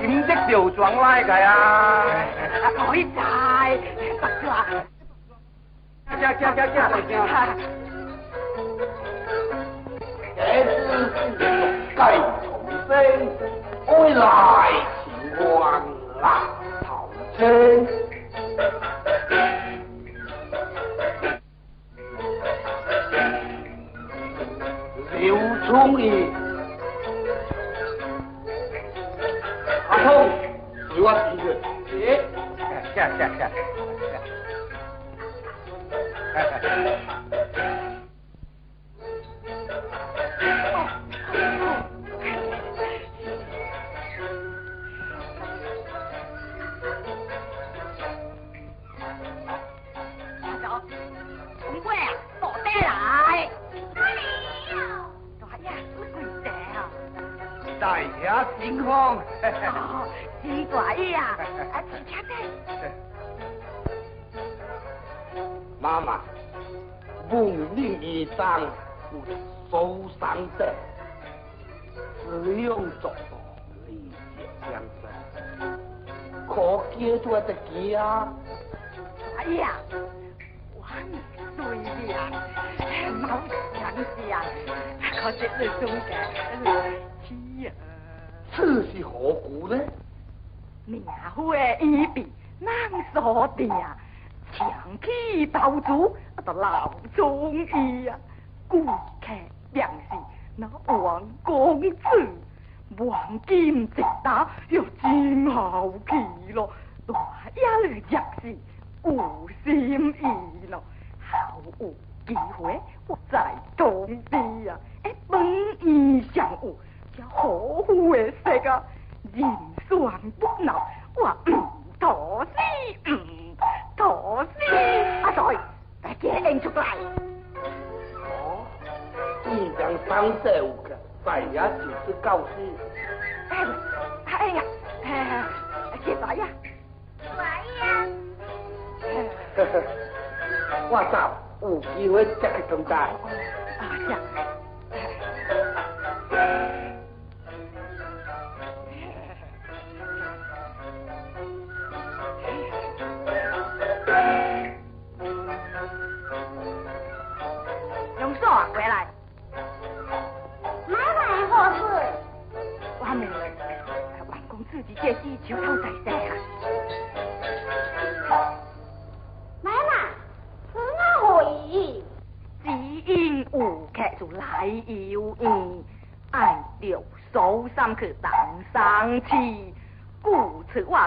啊。我今日就装来个啊。爱在，不错。行行行行行。这是盖重生，归来请望老头亲。刘聪义，来来来。受伤的，使用作理解相生，可叫做的家。大爷，万岁呀，冇强势啊，可是你中嘅。此是何故呢？名花一笔难所定，长期投资都老中医呀。顾客便是那王公子，黄金直打又真好气咯。大爷你若是有心意咯，好有机会我再通知呀。哎，本意相有。好会色啊，人算不恼，我唔妥死，唔妥死。阿仔，快点认出来。哦，你将上手个，在呀就是告示。哎，哎呀，哎，谢大爷。大爷。呵呵，我走，有机会再去通知。啊，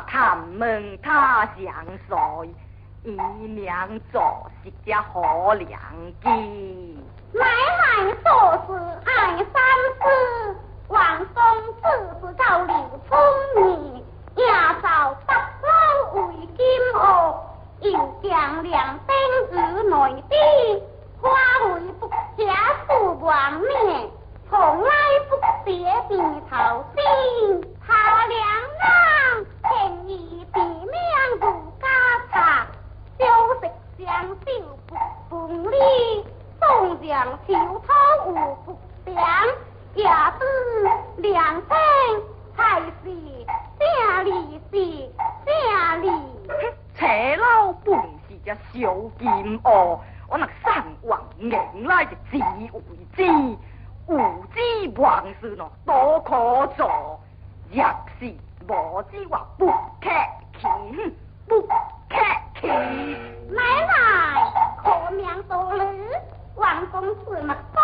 故此我探问他相随，以名做是只好良机。奶奶做事爱三思。王公子是造刘聪明，也造八老为金鹅，又将两兵于内地，花为不家数万年，从来不跌地头心。他两人便宜地面如家茶，酒食相救不分离，纵将秋涛无不良。也是良心，才是正理是正理。车老本是只小金鹅，我那三王迎来的只为知，无知万事喏多可做，若是我知话不客气，不客气。奶奶，可命多虑，王公子嘛，该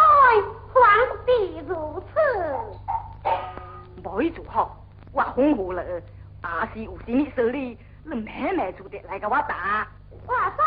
皇帝如此。没做好，我哄好了，阿是有心的事哩，你慢慢出的来给我打。哇塞！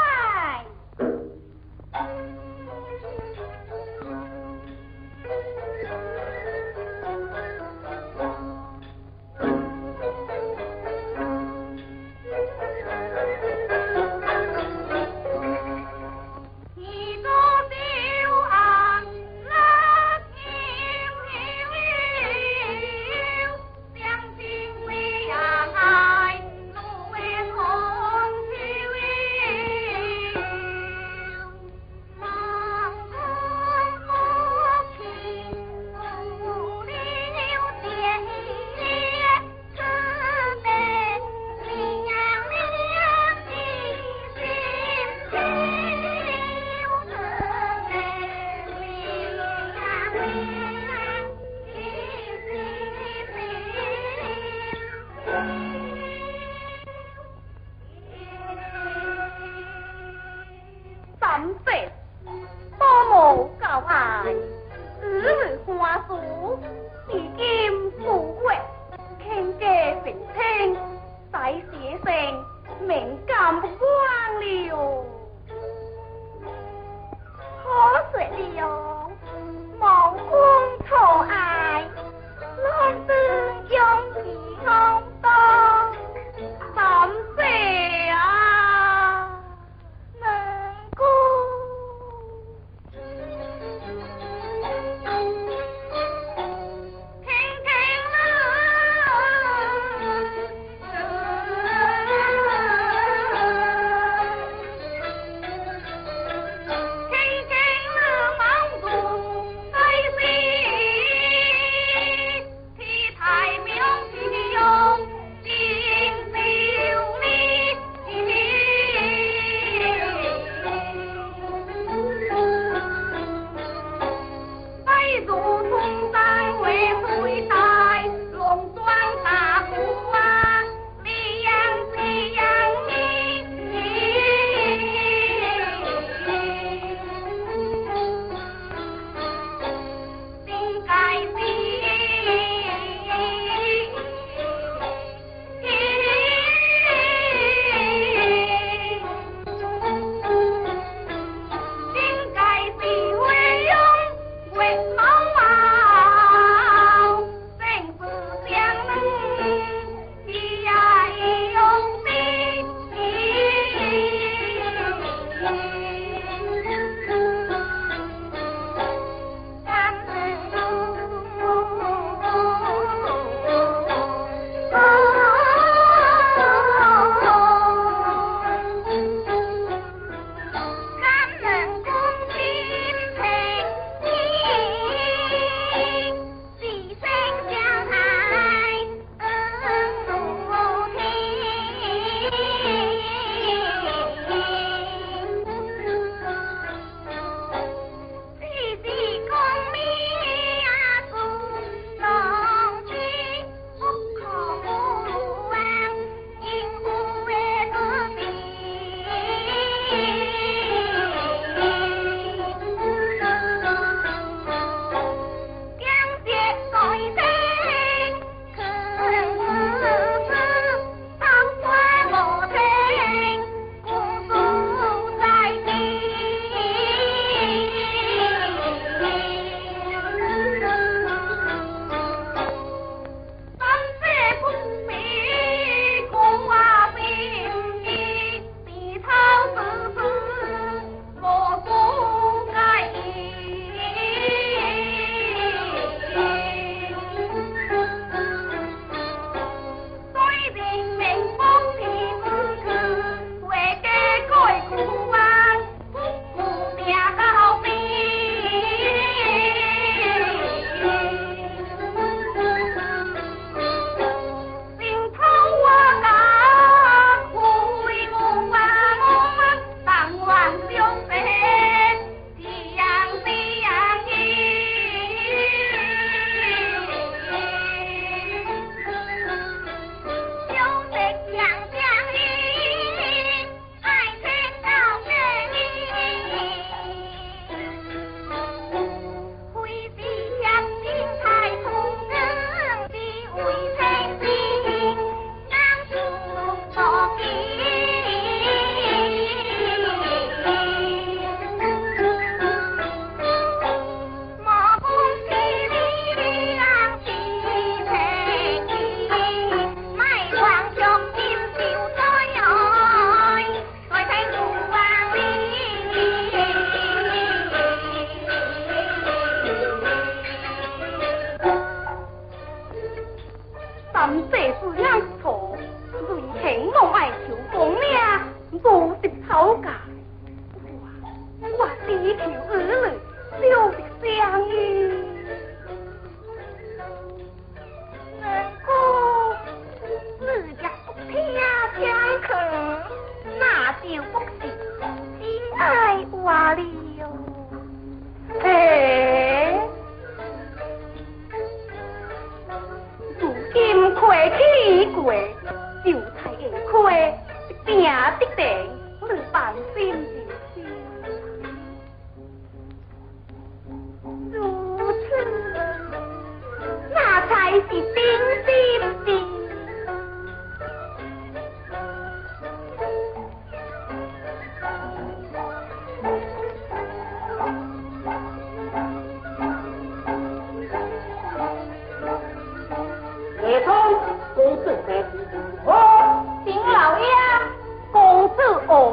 Điều.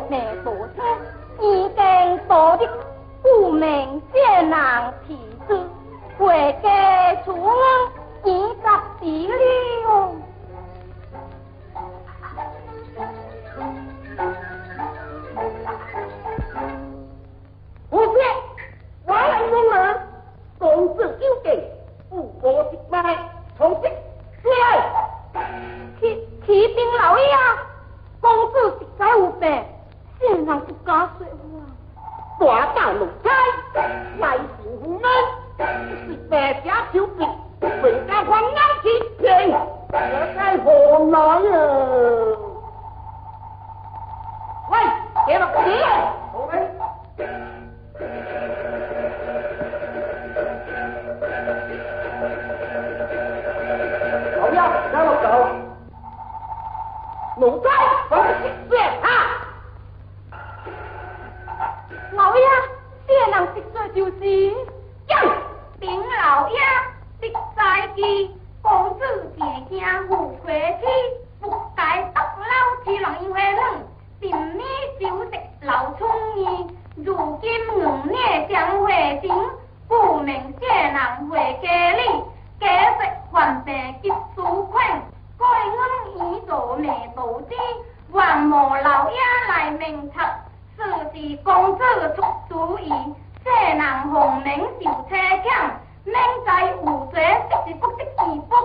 奈多听已经多的不明些难。公个出主意，世人奉命受差遣，明知有罪，却是不得其报。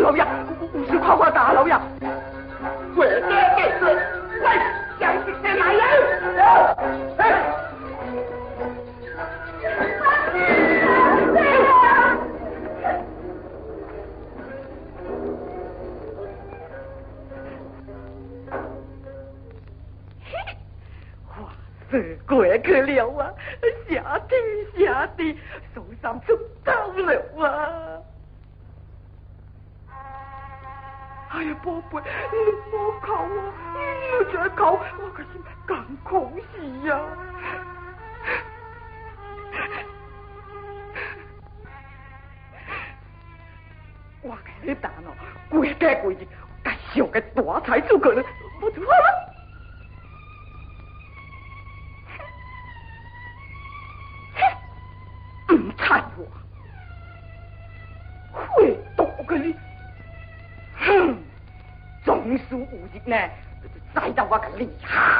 老爷，不是夸夸大老爷。不，你不看我。呢，栽到我个厉害。